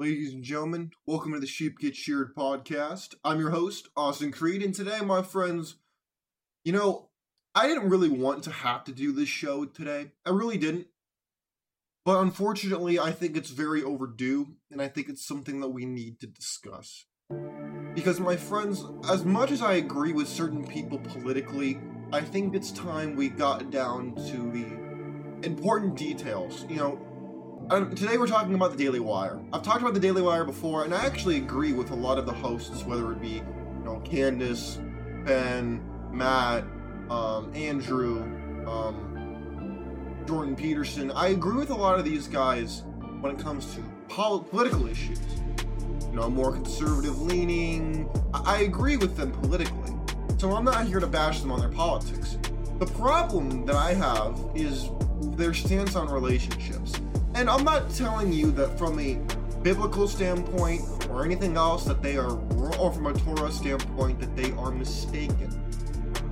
Ladies and gentlemen, welcome to the Sheep Get Sheared podcast. I'm your host, Austin Creed, and today, my friends, you know, I didn't really want to have to do this show today. I really didn't. But unfortunately, I think it's very overdue, and I think it's something that we need to discuss. Because, my friends, as much as I agree with certain people politically, I think it's time we got down to the important details. You know, um, today we're talking about the Daily Wire. I've talked about the Daily Wire before, and I actually agree with a lot of the hosts, whether it be, you know, Candace, Ben, Matt, um, Andrew, um, Jordan Peterson. I agree with a lot of these guys when it comes to pol- political issues. You know, more conservative leaning. I-, I agree with them politically. So I'm not here to bash them on their politics. The problem that I have is their stance on relationships. And I'm not telling you that from a biblical standpoint or anything else that they are, or from a Torah standpoint, that they are mistaken.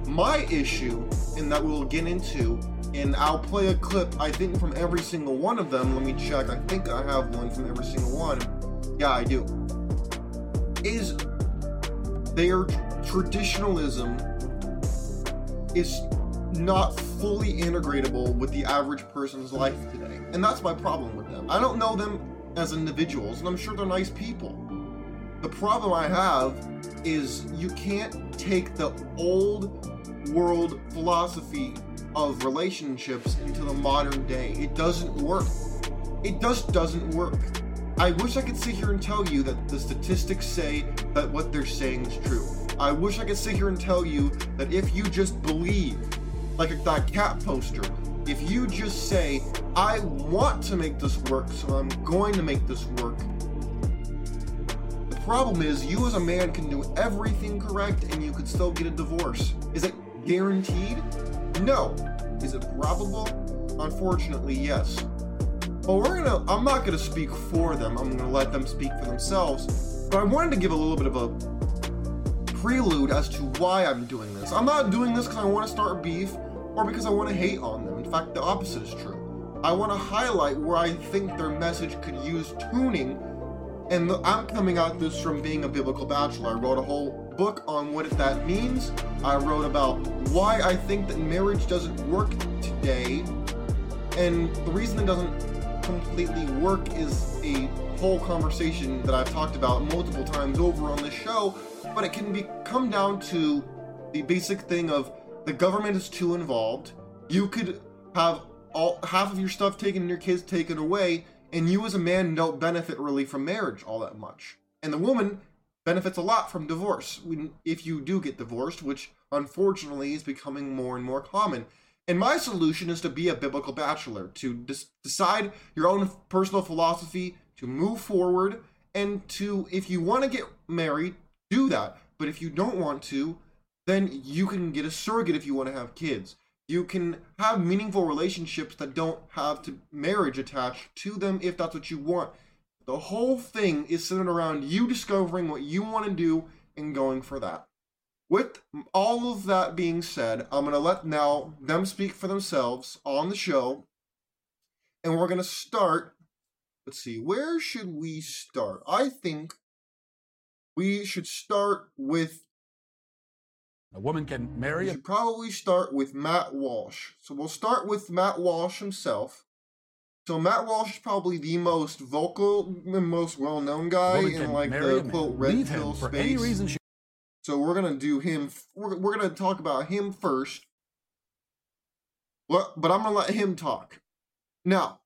My issue, and that we'll get into, and I'll play a clip, I think, from every single one of them. Let me check. I think I have one from every single one. Yeah, I do. Is their traditionalism is not fully integratable with the average person's life today. And that's my problem with them. I don't know them as individuals, and I'm sure they're nice people. The problem I have is you can't take the old world philosophy of relationships into the modern day. It doesn't work. It just doesn't work. I wish I could sit here and tell you that the statistics say that what they're saying is true. I wish I could sit here and tell you that if you just believe like that cat poster. If you just say, I want to make this work, so I'm going to make this work. The problem is, you as a man can do everything correct and you could still get a divorce. Is it guaranteed? No. Is it probable? Unfortunately, yes. But we're gonna, I'm not gonna speak for them, I'm gonna let them speak for themselves. But I wanted to give a little bit of a prelude as to why I'm doing this. I'm not doing this because I want to start beef or because I want to hate on them. In fact, the opposite is true. I want to highlight where I think their message could use tuning, and the, I'm coming at this from being a biblical bachelor. I wrote a whole book on what that means. I wrote about why I think that marriage doesn't work today, and the reason it doesn't completely work is a whole conversation that I've talked about multiple times over on this show, but it can be come down to the basic thing of the government is too involved. You could have all half of your stuff taken and your kids taken away, and you as a man don't benefit really from marriage all that much. And the woman benefits a lot from divorce when, if you do get divorced, which unfortunately is becoming more and more common. And my solution is to be a biblical bachelor, to decide your own personal philosophy, to move forward, and to, if you want to get married, do that. But if you don't want to, then you can get a surrogate if you want to have kids. You can have meaningful relationships that don't have to marriage attached to them if that's what you want. The whole thing is centered around you discovering what you want to do and going for that. With all of that being said, I'm going to let now them speak for themselves on the show. And we're going to start. Let's see, where should we start? I think we should start with a woman can marry. We should probably start with Matt Walsh. So we'll start with Matt Walsh himself. So Matt Walsh is probably the most vocal, the most well-known guy in like the quote red pill space. Reason she- so we're gonna do him. We're, we're gonna talk about him first. Well, but I'm gonna let him talk. Now,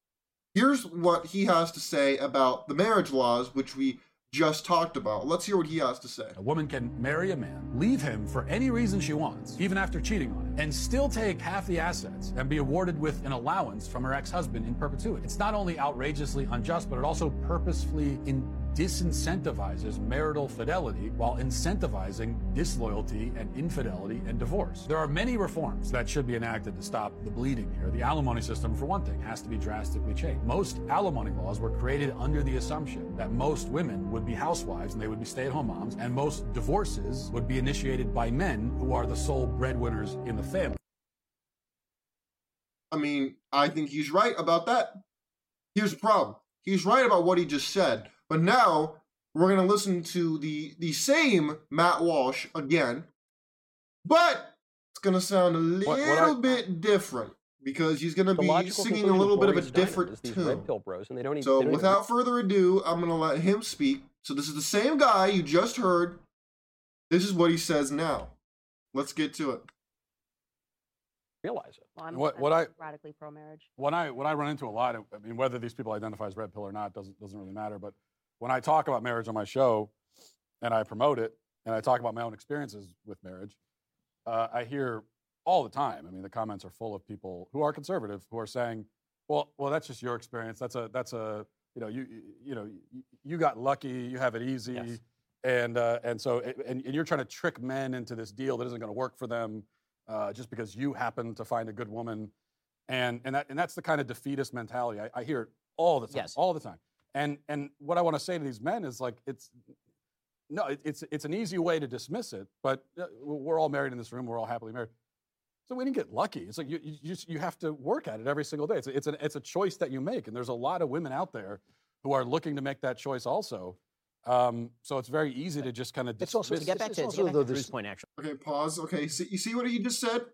here's what he has to say about the marriage laws, which we just talked about. Let's hear what he has to say. A woman can marry a man, leave him for any reason she wants, even after cheating on him, and still take half the assets and be awarded with an allowance from her ex husband in perpetuity. It's not only outrageously unjust, but it also purposefully in disincentivizes marital fidelity while incentivizing disloyalty and infidelity and divorce. There are many reforms that should be enacted to stop the bleeding here. The alimony system, for one thing, has to be drastically changed. Most alimony laws were created under the assumption that most women would be housewives and they would be stay at home moms, and most divorces would be initiated by men who are the sole breadwinners in the family. I mean, I think he's right about that. Here's the problem. He's right about what he just said But now we're gonna listen to the the same Matt Walsh again, but it's gonna sound a little What- what I- bit different because he's gonna be singing a little bit of a Boris different tune. pill bros, and they don't even. So they don't even- without further ado, I'm gonna let him speak. So this is the same guy you just heard. This is what he says now. Let's get to it. realize it. Well, I'm, What- I'm what I- radically pro-marriage. When I when I run into a lot, of, I mean, whether these people identify as red pill or not doesn't doesn't really matter. But when I talk about marriage on my show, and I promote it, and I talk about my own experiences with marriage, uh, I hear all the time. I mean, the comments are full of people who are conservative who are saying, "Well, well, that's just your experience. That's a that's a you know you you, know you, you got lucky. You have it easy." Yes. And, uh, and so and, and you're trying to trick men into this deal that isn't going to work for them uh, just because you happen to find a good woman and and that and that's the kind of defeatist mentality I, I hear it all the time, Yes. all the time. And and what I want to say to these men is like it's no, it's it's an easy way to dismiss it, but uh, we're all married in this room. We're all happily married. So we didn't get lucky. It's like you you, you, just, you have to work at it every single day. It's a, it's an it's a choice that you make, and there's a lot of women out there who are looking to make that choice also. Um, so it's very easy to just kind of It's also to get back to, to get back to Drew's point. Actually, Okay, pause. Okay, see, you see what he just said?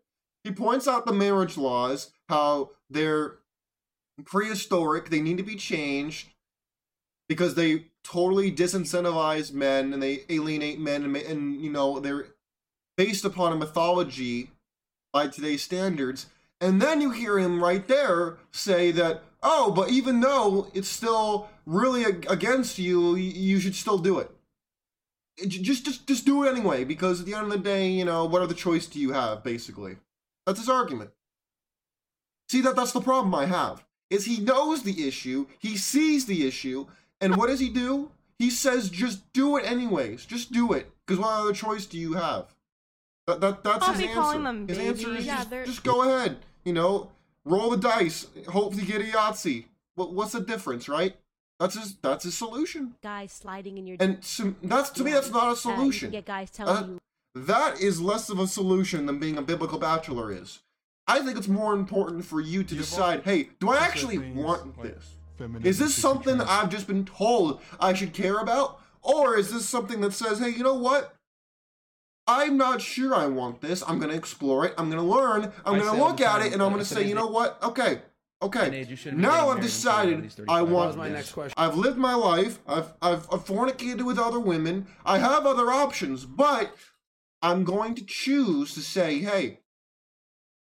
He points out the marriage laws, how they're prehistoric, they need to be changed because they totally disincentivize men and they alienate men and, and you know, they're based upon a mythology by today's standards. And then you hear him right there say that, oh, but even though it's still really against you, you should still do it. Just just just do it anyway because at the end of the day you know what other choice do you have basically that's his argument see that that's the problem i have is he knows the issue he sees the issue and what does he do? He says just do it anyways. Just do it. Because what other choice do you have? That, that that's I'll his be answer. calling them his answer is. Yeah, just, just go ahead you know? Roll the dice. Hopefully get a yahtzee. What, what's the difference right? That's his that's his solution. Guys sliding in your and to, that's to me that's not a Uh, you solution. get guys telling Uh, you. that is less of a solution than being a biblical bachelor is. I think it's more important for you to You've decide, hey, do I actually things want like this? Feminism, Is this something that I've just been told I should care about? Or is this something that says, hey, you know what? I'm not sure I want this. I'm going to explore it. I'm going to learn. I'm going to look at it and I'm going to say, you know what? Okay. Okay. age, you shouldn't be Now I've decided I want my this. next question. I've lived my life. I've, I've I've fornicated with other women. I have other options, but I'm going to choose to say, hey,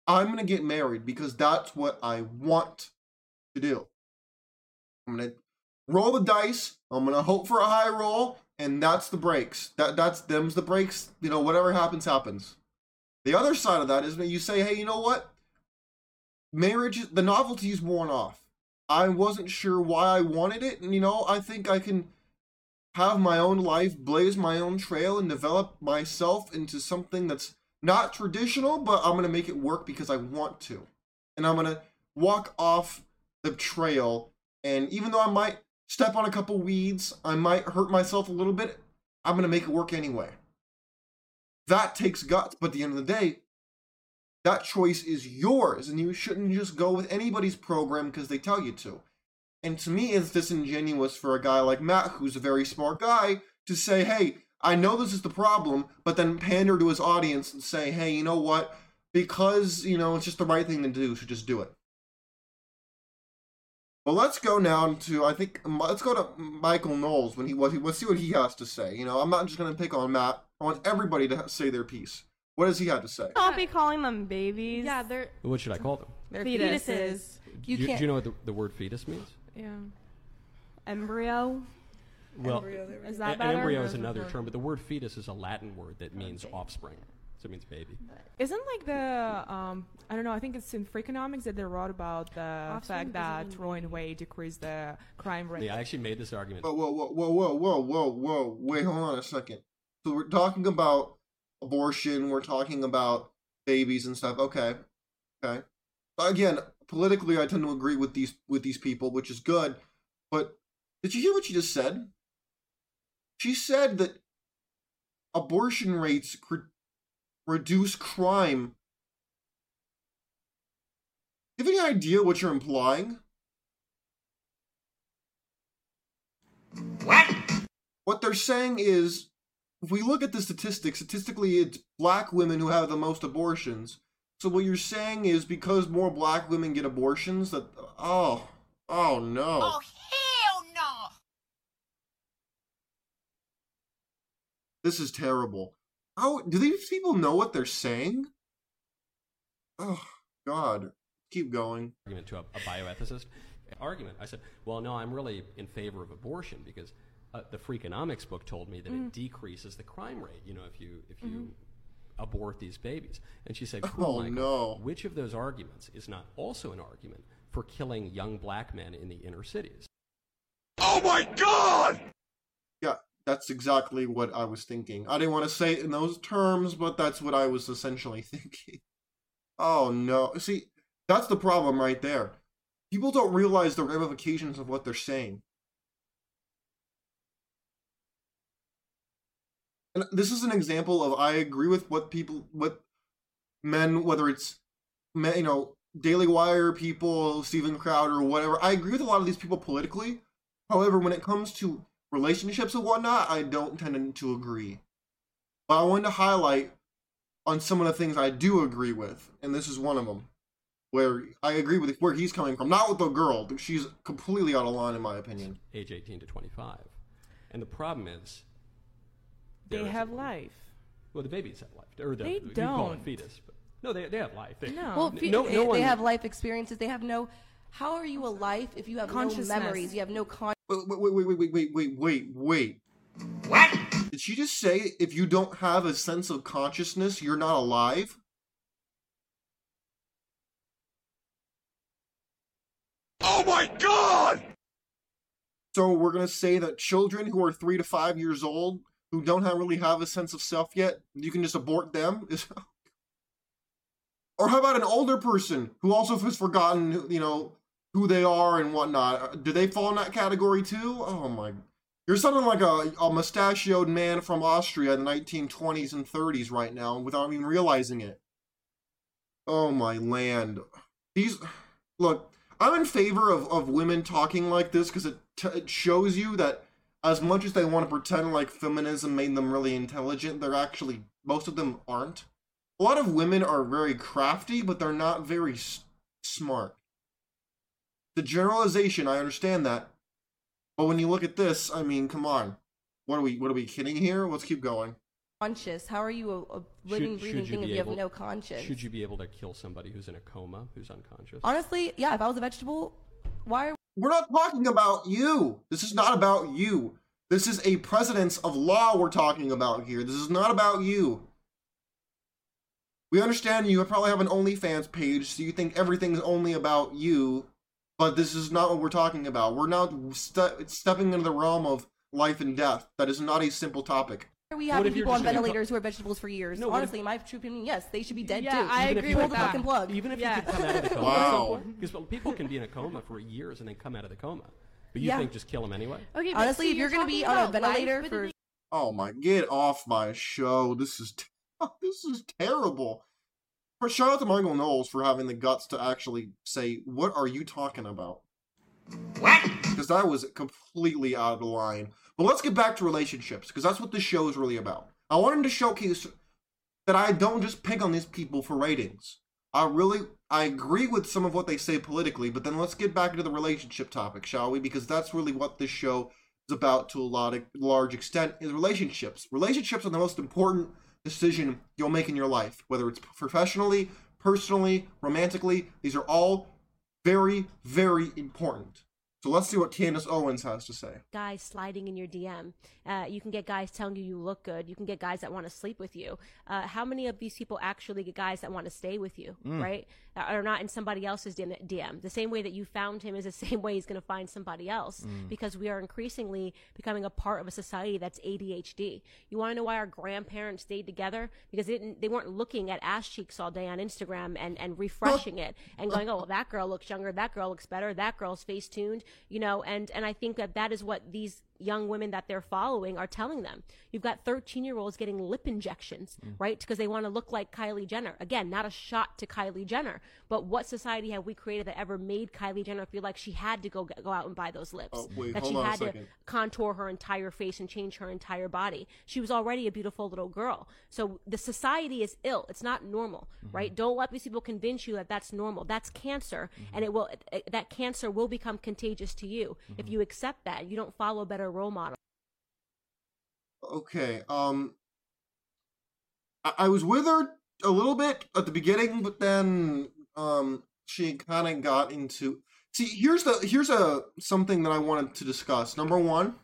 I'm going to get married because that's what I want to do. I'm to roll the dice. I'm to hope for a high roll, and that's the breaks. That that's them's the breaks. You know, whatever happens, happens. The other side of that is when you say, hey, you know what? Marriage, the novelty is worn off. I wasn't sure why I wanted it, and you know, I think I can have my own life, blaze my own trail, and develop myself into something that's not traditional, but I'm gonna make it work because I want to. And I'm gonna walk off the trail, and even though I might step on a couple weeds, I might hurt myself a little bit, I'm gonna make it work anyway. That takes guts, but at the end of the day, that choice is yours, and you shouldn't just go with anybody's program because they tell you to. And to me, it's disingenuous for a guy like Matt, who's a very smart guy, to say, hey, I know this is the problem, but then pander to his audience and say, hey, you know what? Because, you know, it's just the right thing to do, so just do it. Well, let's go now to, I think, let's go to Michael Knowles when he, what he, let's see what he has to say. You know, I'm not just going to pick on Matt. I want everybody to say their piece. What does he have to say? I'll be calling them babies. Yeah, they're What should I call them? they're Fetuses. fetuses. You do, do can't. you know what the, the word fetus means? yeah. Embryo. Well, Is a- that an better? embryo is another term, but the word fetus is a Latin word that means offspring. So it means baby. Isn't like the um I don't know. I think it's in Freakonomics that they wrote about the Offspring fact doesn't that mean throwing away decreased the crime rate. Yeah, I actually made this argument. Whoa, whoa, whoa, whoa, whoa, whoa, whoa, whoa. Wait, hold on a second. So we're talking about abortion, we're talking about babies and stuff. Okay. Okay. Again, politically I tend to agree with these with these people, which is good. But did you hear what she just said? She said that abortion rates cr- reduce crime. Do you have any idea what you're implying? What? what they're saying is if we look at the statistics, statistically it's black women who have the most abortions. So what you're saying is because more black women get abortions that oh oh no. Oh, hell no! This is terrible. How do these people know what they're saying? Oh god. Keep going. argument to a, a bioethicist argument. I said, well, no, I'm really in favor of abortion because uh, the Freakonomics book told me that Mm. it decreases the crime rate. You know, if you if you abort these babies. And she said, Oh, Michael, no. which of those arguments is not also an argument for killing young black men in the inner cities? Yeah, that's exactly what I was thinking. I didn't want to say it in those terms, but that's what I was essentially thinking. Oh no. See, that's the problem right there. People don't realize the ramifications of what they're saying. And this is an example of I agree with what people, what men, whether it's, men, you know, Daily Wire people, Steven Crowder, whatever. I agree with a lot of these people politically. However, when it comes to relationships and whatnot, I don't tend to agree. But I wanted to highlight on some of the things I do agree with, and this is one of them, where I agree with where he's coming from. Not with the girl; she's completely out of line in my opinion. Age 18 to 25. And the problem is They have life. Well, the babies have life. Or the, They you call it don't. fetus. But, no, they, they have life. They, No. Well, n- fe- no, they, no they one, have life experiences. They have no. How are you a life if you have no memories? You have no con. Wait, wait, wait, wait, wait, wait, wait, wait. What? Did she just say if you don't have a sense of consciousness, you're not alive? Oh my god! So we're gonna say that children who are three to five years old, who don't have, really have a sense of self yet, you can just abort them. or how about an older person who also has forgotten, you know, who they are and whatnot. Uh, do they fall in that category too? Oh my. You're sounding like a, a mustachioed man from Austria in the 1920s and 30s right now without even realizing it. Oh my land. These. Look, I'm in favor of, of women talking like this because it, t- it shows you that as much as they want to pretend like feminism made them really intelligent, they're actually. Most of them aren't. A lot of women are very crafty, but they're not very s- smart the generalization i understand that. But when you look at this i mean come on. What are we what are we kidding here? Let's keep going. Conscious. How are you a, a living, should breathing you thing if you have able- no conscience? Should you be able to kill somebody who's in a coma, who's unconscious? Honestly, yeah. If I was a vegetable, why are we're not talking about you. This is not about you. This is a precedence of law we're talking about here. This is not about you. We understand you. Probably have an onlyfans page so you think everything's only about you but this is not what we're talking about we're not ste- stepping into the realm of life and death that is not a simple topic are we What having people on just in a co- ventilators who are vegetables for years? No, what if- Honestly, my true opinion, yes, they should be dead Yeah, too. I Even agree you Pull with the that. fucking plug. Even if Yeah. you could come out of the coma Wow. at some. Because people can be in a coma for years and then come out of the coma. But you Yeah. think just kill them anyway? Okay, but Honestly, so if you're gonna be on a about life, ventilator for Oh my, get off my show. This is t- this is terrible. Shout out to Michael Knowles for having the guts to actually say, "What are you talking about?" What? Because that was completely out of the line. But let's get back to relationships because that's what this show is really about. I wanted to showcase that I don't just pick on these people for ratings. I really I agree with some of what they say politically, but then let's get back into the relationship topic, shall we? Because that's really what this show is about to a lot of, large extent is relationships. Relationships are the most important decision you'll make in your life, whether it's professionally, personally, romantically. These are all very, very important. So let's see what Candace Owens has to say. guys sliding in your DM. Uh, you can get guys telling you you look good. You can get guys that want to sleep with you. Uh, how many of these people actually get guys that want to stay with you, right? That Are not in somebody else's DM. The same way that you found him is the same way he's going to find somebody else because we are increasingly becoming a part of a society that's ADHD. You want to know why our grandparents stayed together? Because they, didn't, they weren't looking at ass cheeks all day on Instagram and, and refreshing it and going, oh, well, that girl looks younger. That girl looks better. That girl's face tuned, you know, and, and I think that that is what these young women that they're following are telling them. You've got 13 year olds getting lip injections, Mm. right? Because they want to look like Kylie Jenner. Again, not a shot to Kylie Jenner, but what society have we created that ever made Kylie Jenner feel like she had to go go out and buy those lips? Oh, wait, that she had to contour her entire face and change her entire body. She was already a beautiful little girl. So the society is ill. It's not normal, Mm-hmm. right? Don't let these people convince you that that's normal. That's cancer, and it will that cancer will become contagious to you Mm-hmm. if you accept that. You don't follow a better role model. Okay. Um, I, I was with her a little bit at the beginning, but then um, she kind of got into. See, here's the here's a something that I wanted to discuss. Number one,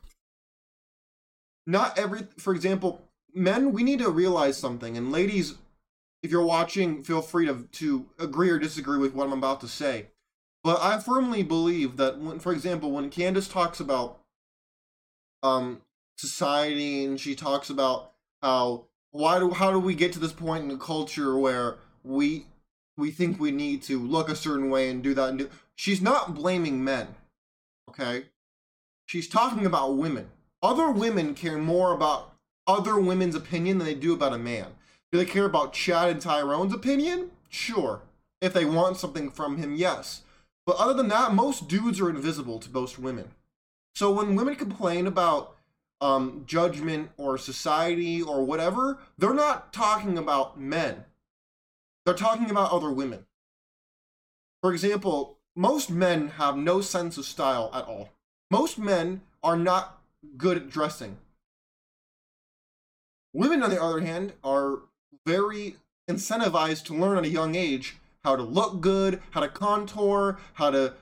not every. For example, men, we need to realize something, and ladies, if you're watching, feel free to to agree or disagree with what I'm about to say. But I firmly believe that when, for example, when Candace talks about um society and she talks about how why do how do we get to this point in the culture where we we think we need to look a certain way and do that and do she's not blaming men okay? She's talking about women. Other women care more about other women's opinion than they do about a man. Do they care about chad and tyrone's opinion? Sure. If they want something from him yes. But other than that most dudes are invisible to most women so when women complain about um, judgment or society or whatever, they're not talking about men. They're talking about other women. For example, most men have no sense of style at all. Most men are not good at dressing. Women, on the other hand, are very incentivized to learn at a young age how to look good, how to contour, how to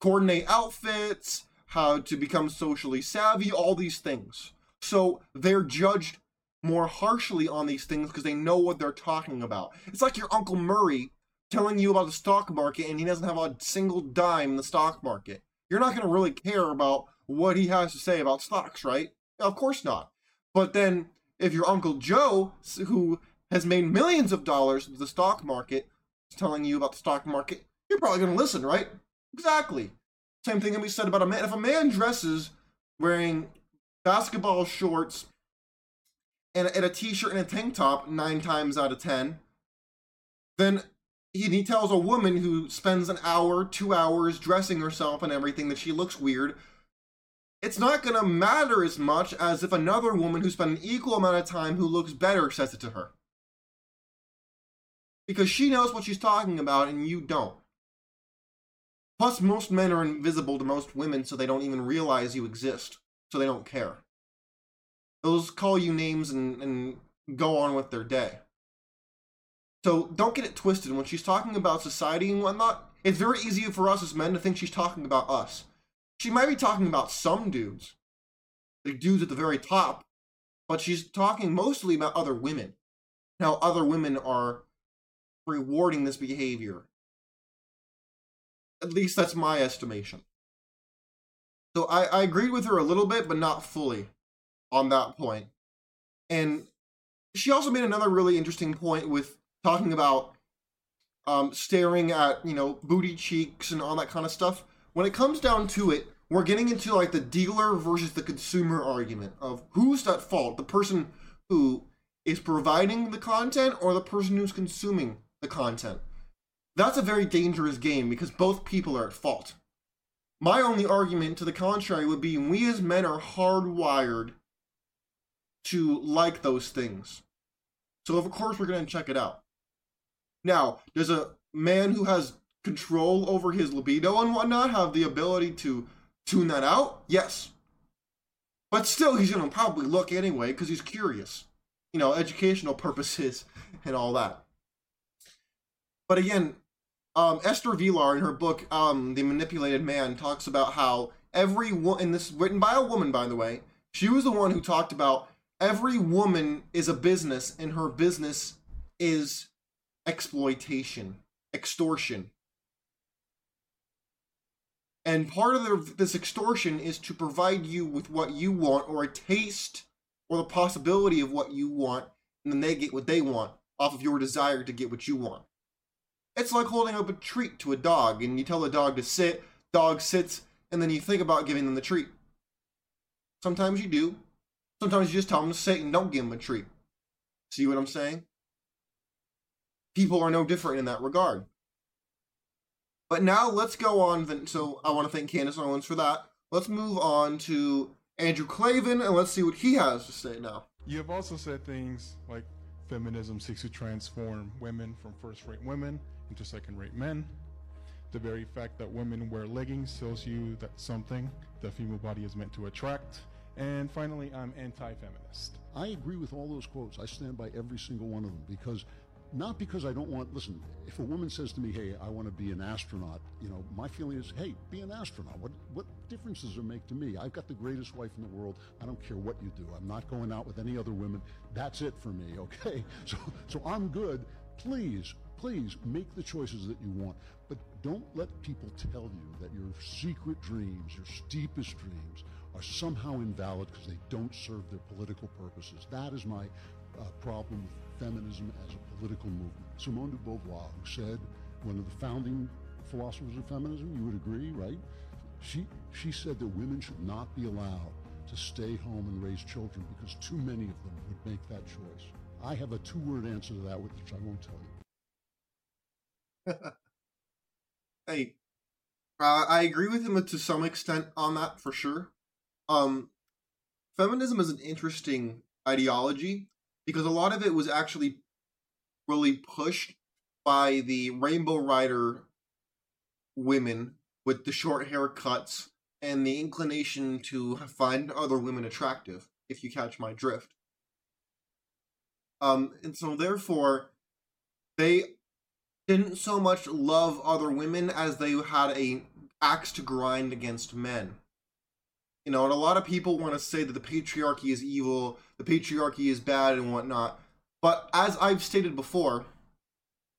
coordinate outfits, how to become socially savvy, all these things. So they're judged more harshly on these things because they know what they're talking about. It's like your Uncle Murray telling you about the stock market and he doesn't have a single dime in the stock market. You're not going to really care about what he has to say about stocks, right? Of course not. But then if your Uncle Joe, who has made millions of dollars with the stock market, is telling you about the stock market, you're probably going to listen, right? Exactly. Same thing can be said about a man. If a man dresses wearing basketball shorts and, and a t-shirt and a tank top nine times out of ten, then he, he tells a woman who spends an hour, two hours dressing herself and everything that she looks weird. It's not gonna matter as much as if another woman who spent an equal amount of time who looks better says it to her. Because she knows what she's talking about and you don't. Plus, most men are invisible to most women, so they don't even realize you exist. So they don't care. They'll just call you names and, and go on with their day. So don't get it twisted. When she's talking about society and whatnot, it's very easy for us as men to think she's talking about us. She might be talking about some dudes, the dudes at the very top, but she's talking mostly about other women. How other women are rewarding this behavior. At least that's my estimation. So I, I agreed with her a little bit, but not fully on that point. And she also made another really interesting point with talking about um, staring at, you know, booty cheeks and all that kind of stuff. When it comes down to it, we're getting into like the dealer versus the consumer argument of who's at fault, the person who is providing the content or the person who's consuming the content. That's a very dangerous game because both people are at fault. My only argument to the contrary would be we as men are hardwired to like those things. So of course we're going to check it out. Now, does a man who has control over his libido and whatnot have the ability to tune that out? Yes. But still, he's going to probably look anyway because he's curious. You know, educational purposes and all that. But again, um, Esther Vilar in her book, um, The Manipulated Man, talks about how every woman, and this is written by a woman, by the way, she was the one who talked about every woman is a business and her business is exploitation, extortion. And part of the, this extortion is to provide you with what you want or a taste or the possibility of what you want, and then they get what they want off of your desire to get what you want. It's like holding up a treat to a dog and you tell the dog to sit, dog sits, and then you think about giving them the treat. Sometimes you do. Sometimes you just tell them to sit and don't give them a treat. See what I'm saying? People are no different in that regard. But now let's go on. So I want to thank Candace Owens for that. Let's move on to Andrew Klavan and let's see what he has to say now. You have also said things like feminism seeks to transform women from first rate women into second rate men. The very fact that women wear leggings tells you that something the female body is meant to attract. And finally, I'm anti feminist. I agree with all those quotes. I stand by every single one of them because not because I don't want, listen, if a woman says to me, hey, I want to be an astronaut, you know, my feeling is, hey, be an astronaut. What, what difference does it make to me? I've got the greatest wife in the world. I don't care what you do. I'm not going out with any other women. That's it for me, okay? So, so I'm good. Please, please make the choices that you want. But don't let people tell you that your secret dreams, your deepest dreams, are somehow invalid because they don't serve their political purposes. That is my uh, problem with feminism as a political movement. Simone de Beauvoir, who said, one of the founding philosophers of feminism, you would agree, right? She, she said that women should not be allowed to stay home and raise children because too many of them would make that choice. I have a two word answer to that, which I won't tell you. hey, uh, I agree with him to some extent on that for sure. Um, feminism is an interesting ideology because a lot of it was actually really pushed by the Rainbow Rider women with the short haircuts and the inclination to find other women attractive, if you catch my drift. Um, and so therefore, they didn't so much love other women as they had a axe to grind against men. You know, and a lot of people want to say that the patriarchy is evil, the patriarchy is bad, and whatnot. But as I've stated before,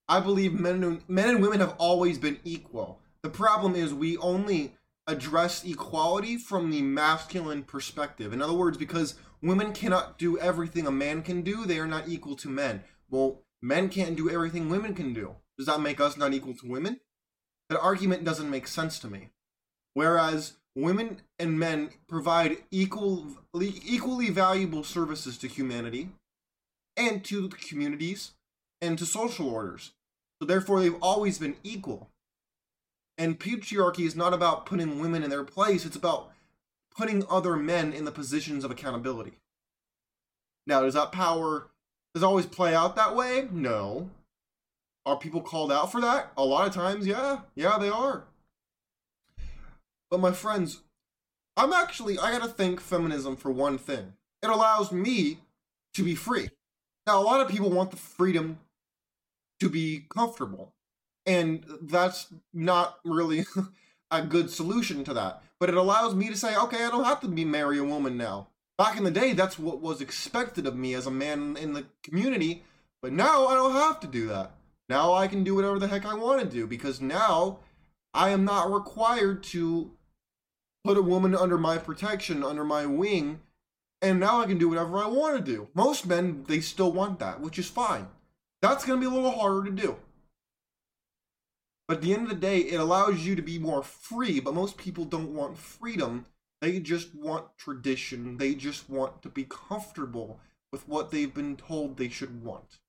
I believe men and, men and women have always been equal. The problem is we only address equality from the masculine perspective. In other words, because women cannot do everything a man can do, they are not equal to men. Well, men can't do everything women can do. Does that make us not equal to women? That argument doesn't make sense to me. Whereas women and men provide equal, equally valuable services to humanity and to communities and to social orders. So therefore, they've always been equal. And patriarchy is not about putting women in their place, it's about putting other men in the positions of accountability. Now, does that power does always play out that way? No. Are people called out for that? A lot of times, yeah. Yeah, they are. But my friends, I'm actually, I gotta thank feminism for one thing. It allows me to be free. Now, a lot of people want the freedom to be comfortable. And that's not really a good solution to that. But it allows me to say, okay, I don't have to be marry a woman now. Back in the day, that's what was expected of me as a man in the community. But now I don't have to do that. Now I can do whatever the heck I want to do because now I am not required to put a woman under my protection, under my wing, and now I can do whatever I want to do. Most men, they still want that, which is fine. That's going to be a little harder to do. But at the end of the day, it allows you to be more free, but most people don't want freedom. They just want tradition. They just want to be comfortable with what they've been told they should want.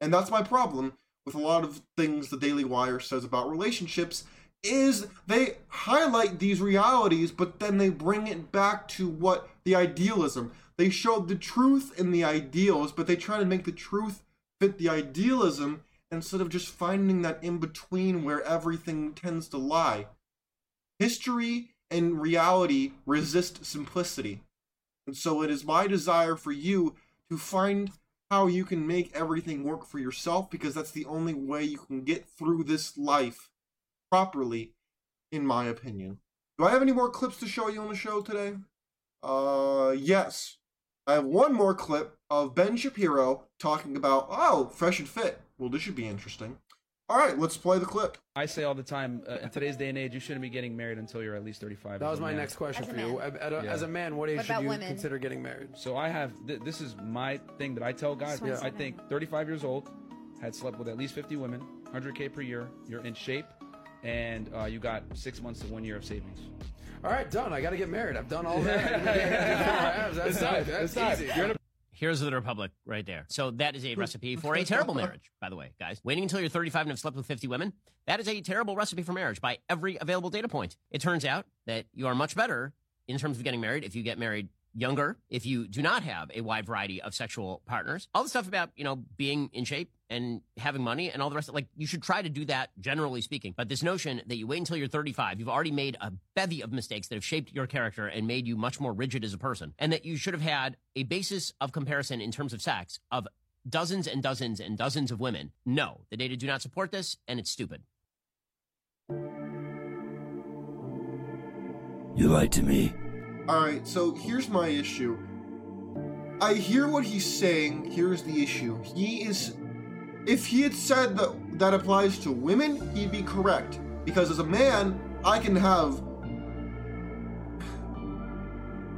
And that's my problem with a lot of things the Daily Wire says about relationships is they highlight these realities, but then they bring it back to what the idealism. They show the truth in the ideals, but they try to make the truth fit the idealism instead of just finding that in between where everything tends to lie. History and reality resist simplicity. And so it is my desire for you to find how you can make everything work for yourself because that's the only way you can get through this life properly, in my opinion. Do I have any more clips to show you on the show today? Uh, yes. I have one more clip of Ben Shapiro talking about, oh, fresh and fit. Well, this should be interesting. All right, let's play the clip. I say all the time, uh, in today's day and age, you shouldn't be getting married until you're at least 35. That was my man. next question as for you. As a, yeah. as a, man, what age what should you women? consider getting married? So I have, th- this is my thing that I tell guys. Yeah. I think 35 years old, had slept with at least 50 women, 100K per year, you're in shape, and uh, you got six months to one year of savings. All right, done. I got to get married. I've done all that. That's, It's done. time. That's It's time. easy. Here's the Republic right there. So that is a recipe for a terrible marriage, by the way, guys. Waiting until you're 35 and have slept with 50 women, that is a terrible recipe for marriage by every available data point. It turns out that you are much better in terms of getting married if you get married younger, if you do not have a wide variety of sexual partners. All the stuff about, you know, being in shape and having money and all the rest of like you should try to do that generally speaking. But this notion that you wait until you're 35, you've already made a bevy of mistakes that have shaped your character and made you much more rigid as a person, and that you should have had a basis of comparison in terms of sex of dozens and dozens and dozens of women. No, the data do not support this, and it's stupid. You lied to me. Alright, so here's my issue. I hear what he's saying. Here's the issue. He is. If he had said that that applies to women, he'd be correct. Because as a man, I can have.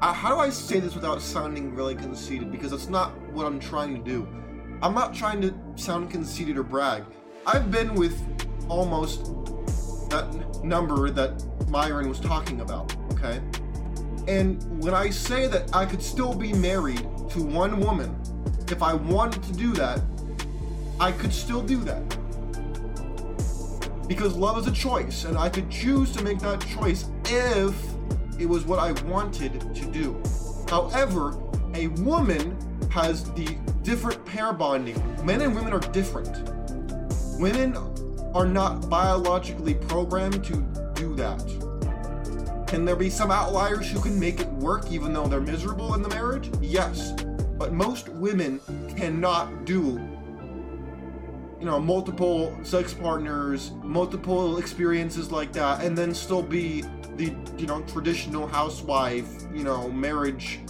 Uh, how do I say this without sounding really conceited? Because that's not what I'm trying to do. I'm not trying to sound conceited or brag. I've been with almost that number that Myron was talking about, okay? And when I say that I could still be married to one woman, if I wanted to do that, I could still do that. Because love is a choice, and I could choose to make that choice if it was what I wanted to do. However, a woman has the different pair bonding. Men and women are different. Women are not biologically programmed to do that. Can there be some outliers who can make it work even though they're miserable in the marriage? Yes. But most women cannot do you know, multiple sex partners, multiple experiences like that, and then still be the, you know, traditional housewife, you know, marriage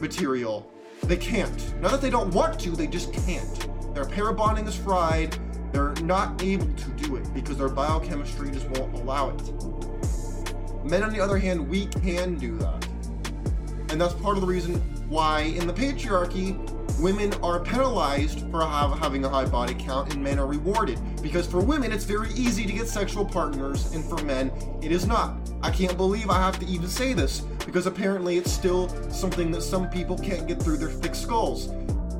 material. They can't. Not that they don't want to, they just can't. Their pair bonding is fried. They're not able to do it because their biochemistry just won't allow it. Men, on the other hand, we can do that. And that's part of the reason why in the patriarchy, women are penalized for have, having a high body count and men are rewarded. Because for women, it's very easy to get sexual partners, and for men, it is not. I can't believe I have to even say this, because apparently it's still something that some people can't get through their thick skulls.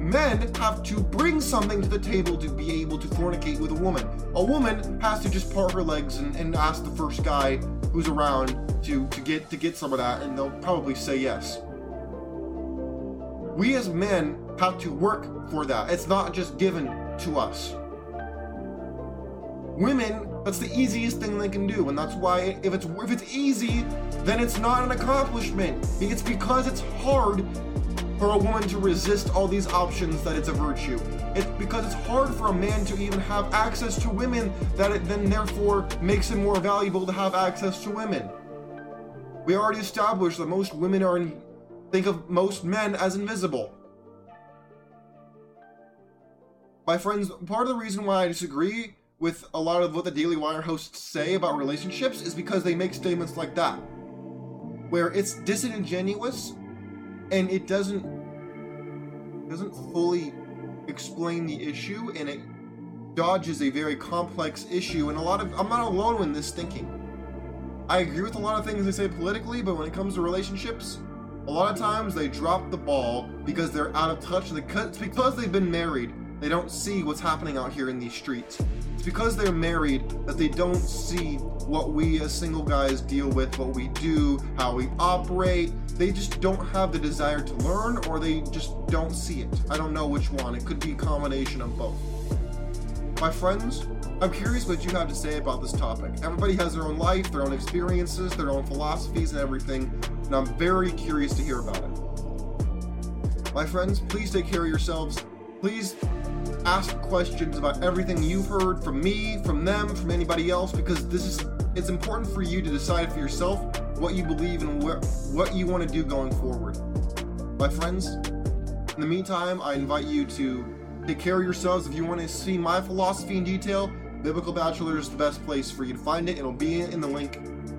Men have to bring something to the table to be able to fornicate with a woman. A woman has to just part her legs and, and ask the first guy who's around to, to get to get some of that, and they'll probably say yes. We as men have to work for that. It's not just given to us. Women, that's the easiest thing they can do, and that's why if it's if it's easy, then it's not an accomplishment. It's because it's hard for a woman to resist all these options that it's a virtue. It's because it's hard for a man to even have access to women that it then therefore makes it more valuable to have access to women. We already established that most women are in, think of most men as invisible. My friends, part of the reason why I disagree with a lot of what the Daily Wire hosts say about relationships is because they make statements like that, where it's disingenuous and it doesn't doesn't fully explain the issue and it dodges a very complex issue and a lot of I'm not alone in this thinking. I agree with a lot of things they say politically, but when it comes to relationships, a lot of times they drop the ball because they're out of touch. Because they've been married. They don't see what's happening out here in these streets. It's because they're married that they don't see what we as single guys deal with, what we do, how we operate. They just don't have the desire to learn or they just don't see it. I don't know which one. It could be a combination of both. My friends, I'm curious what you have to say about this topic. Everybody has their own life, their own experiences, their own philosophies, and everything, and I'm very curious to hear about it. My friends, please take care of yourselves. Please ask questions about everything you've heard from me, from them, from anybody else, because this is it's important for you to decide for yourself what you believe and what what you want to do going forward. My friends, in the meantime, I invite you to take care of yourselves. If you want to see my philosophy in detail, Biblical Bachelor is the best place for you to find it. It'll be in the link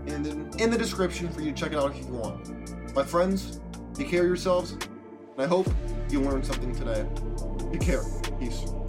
in the, in the description for you to check it out if you want. My friends, take care of yourselves, and I hope you learned something today. Take care. Isso.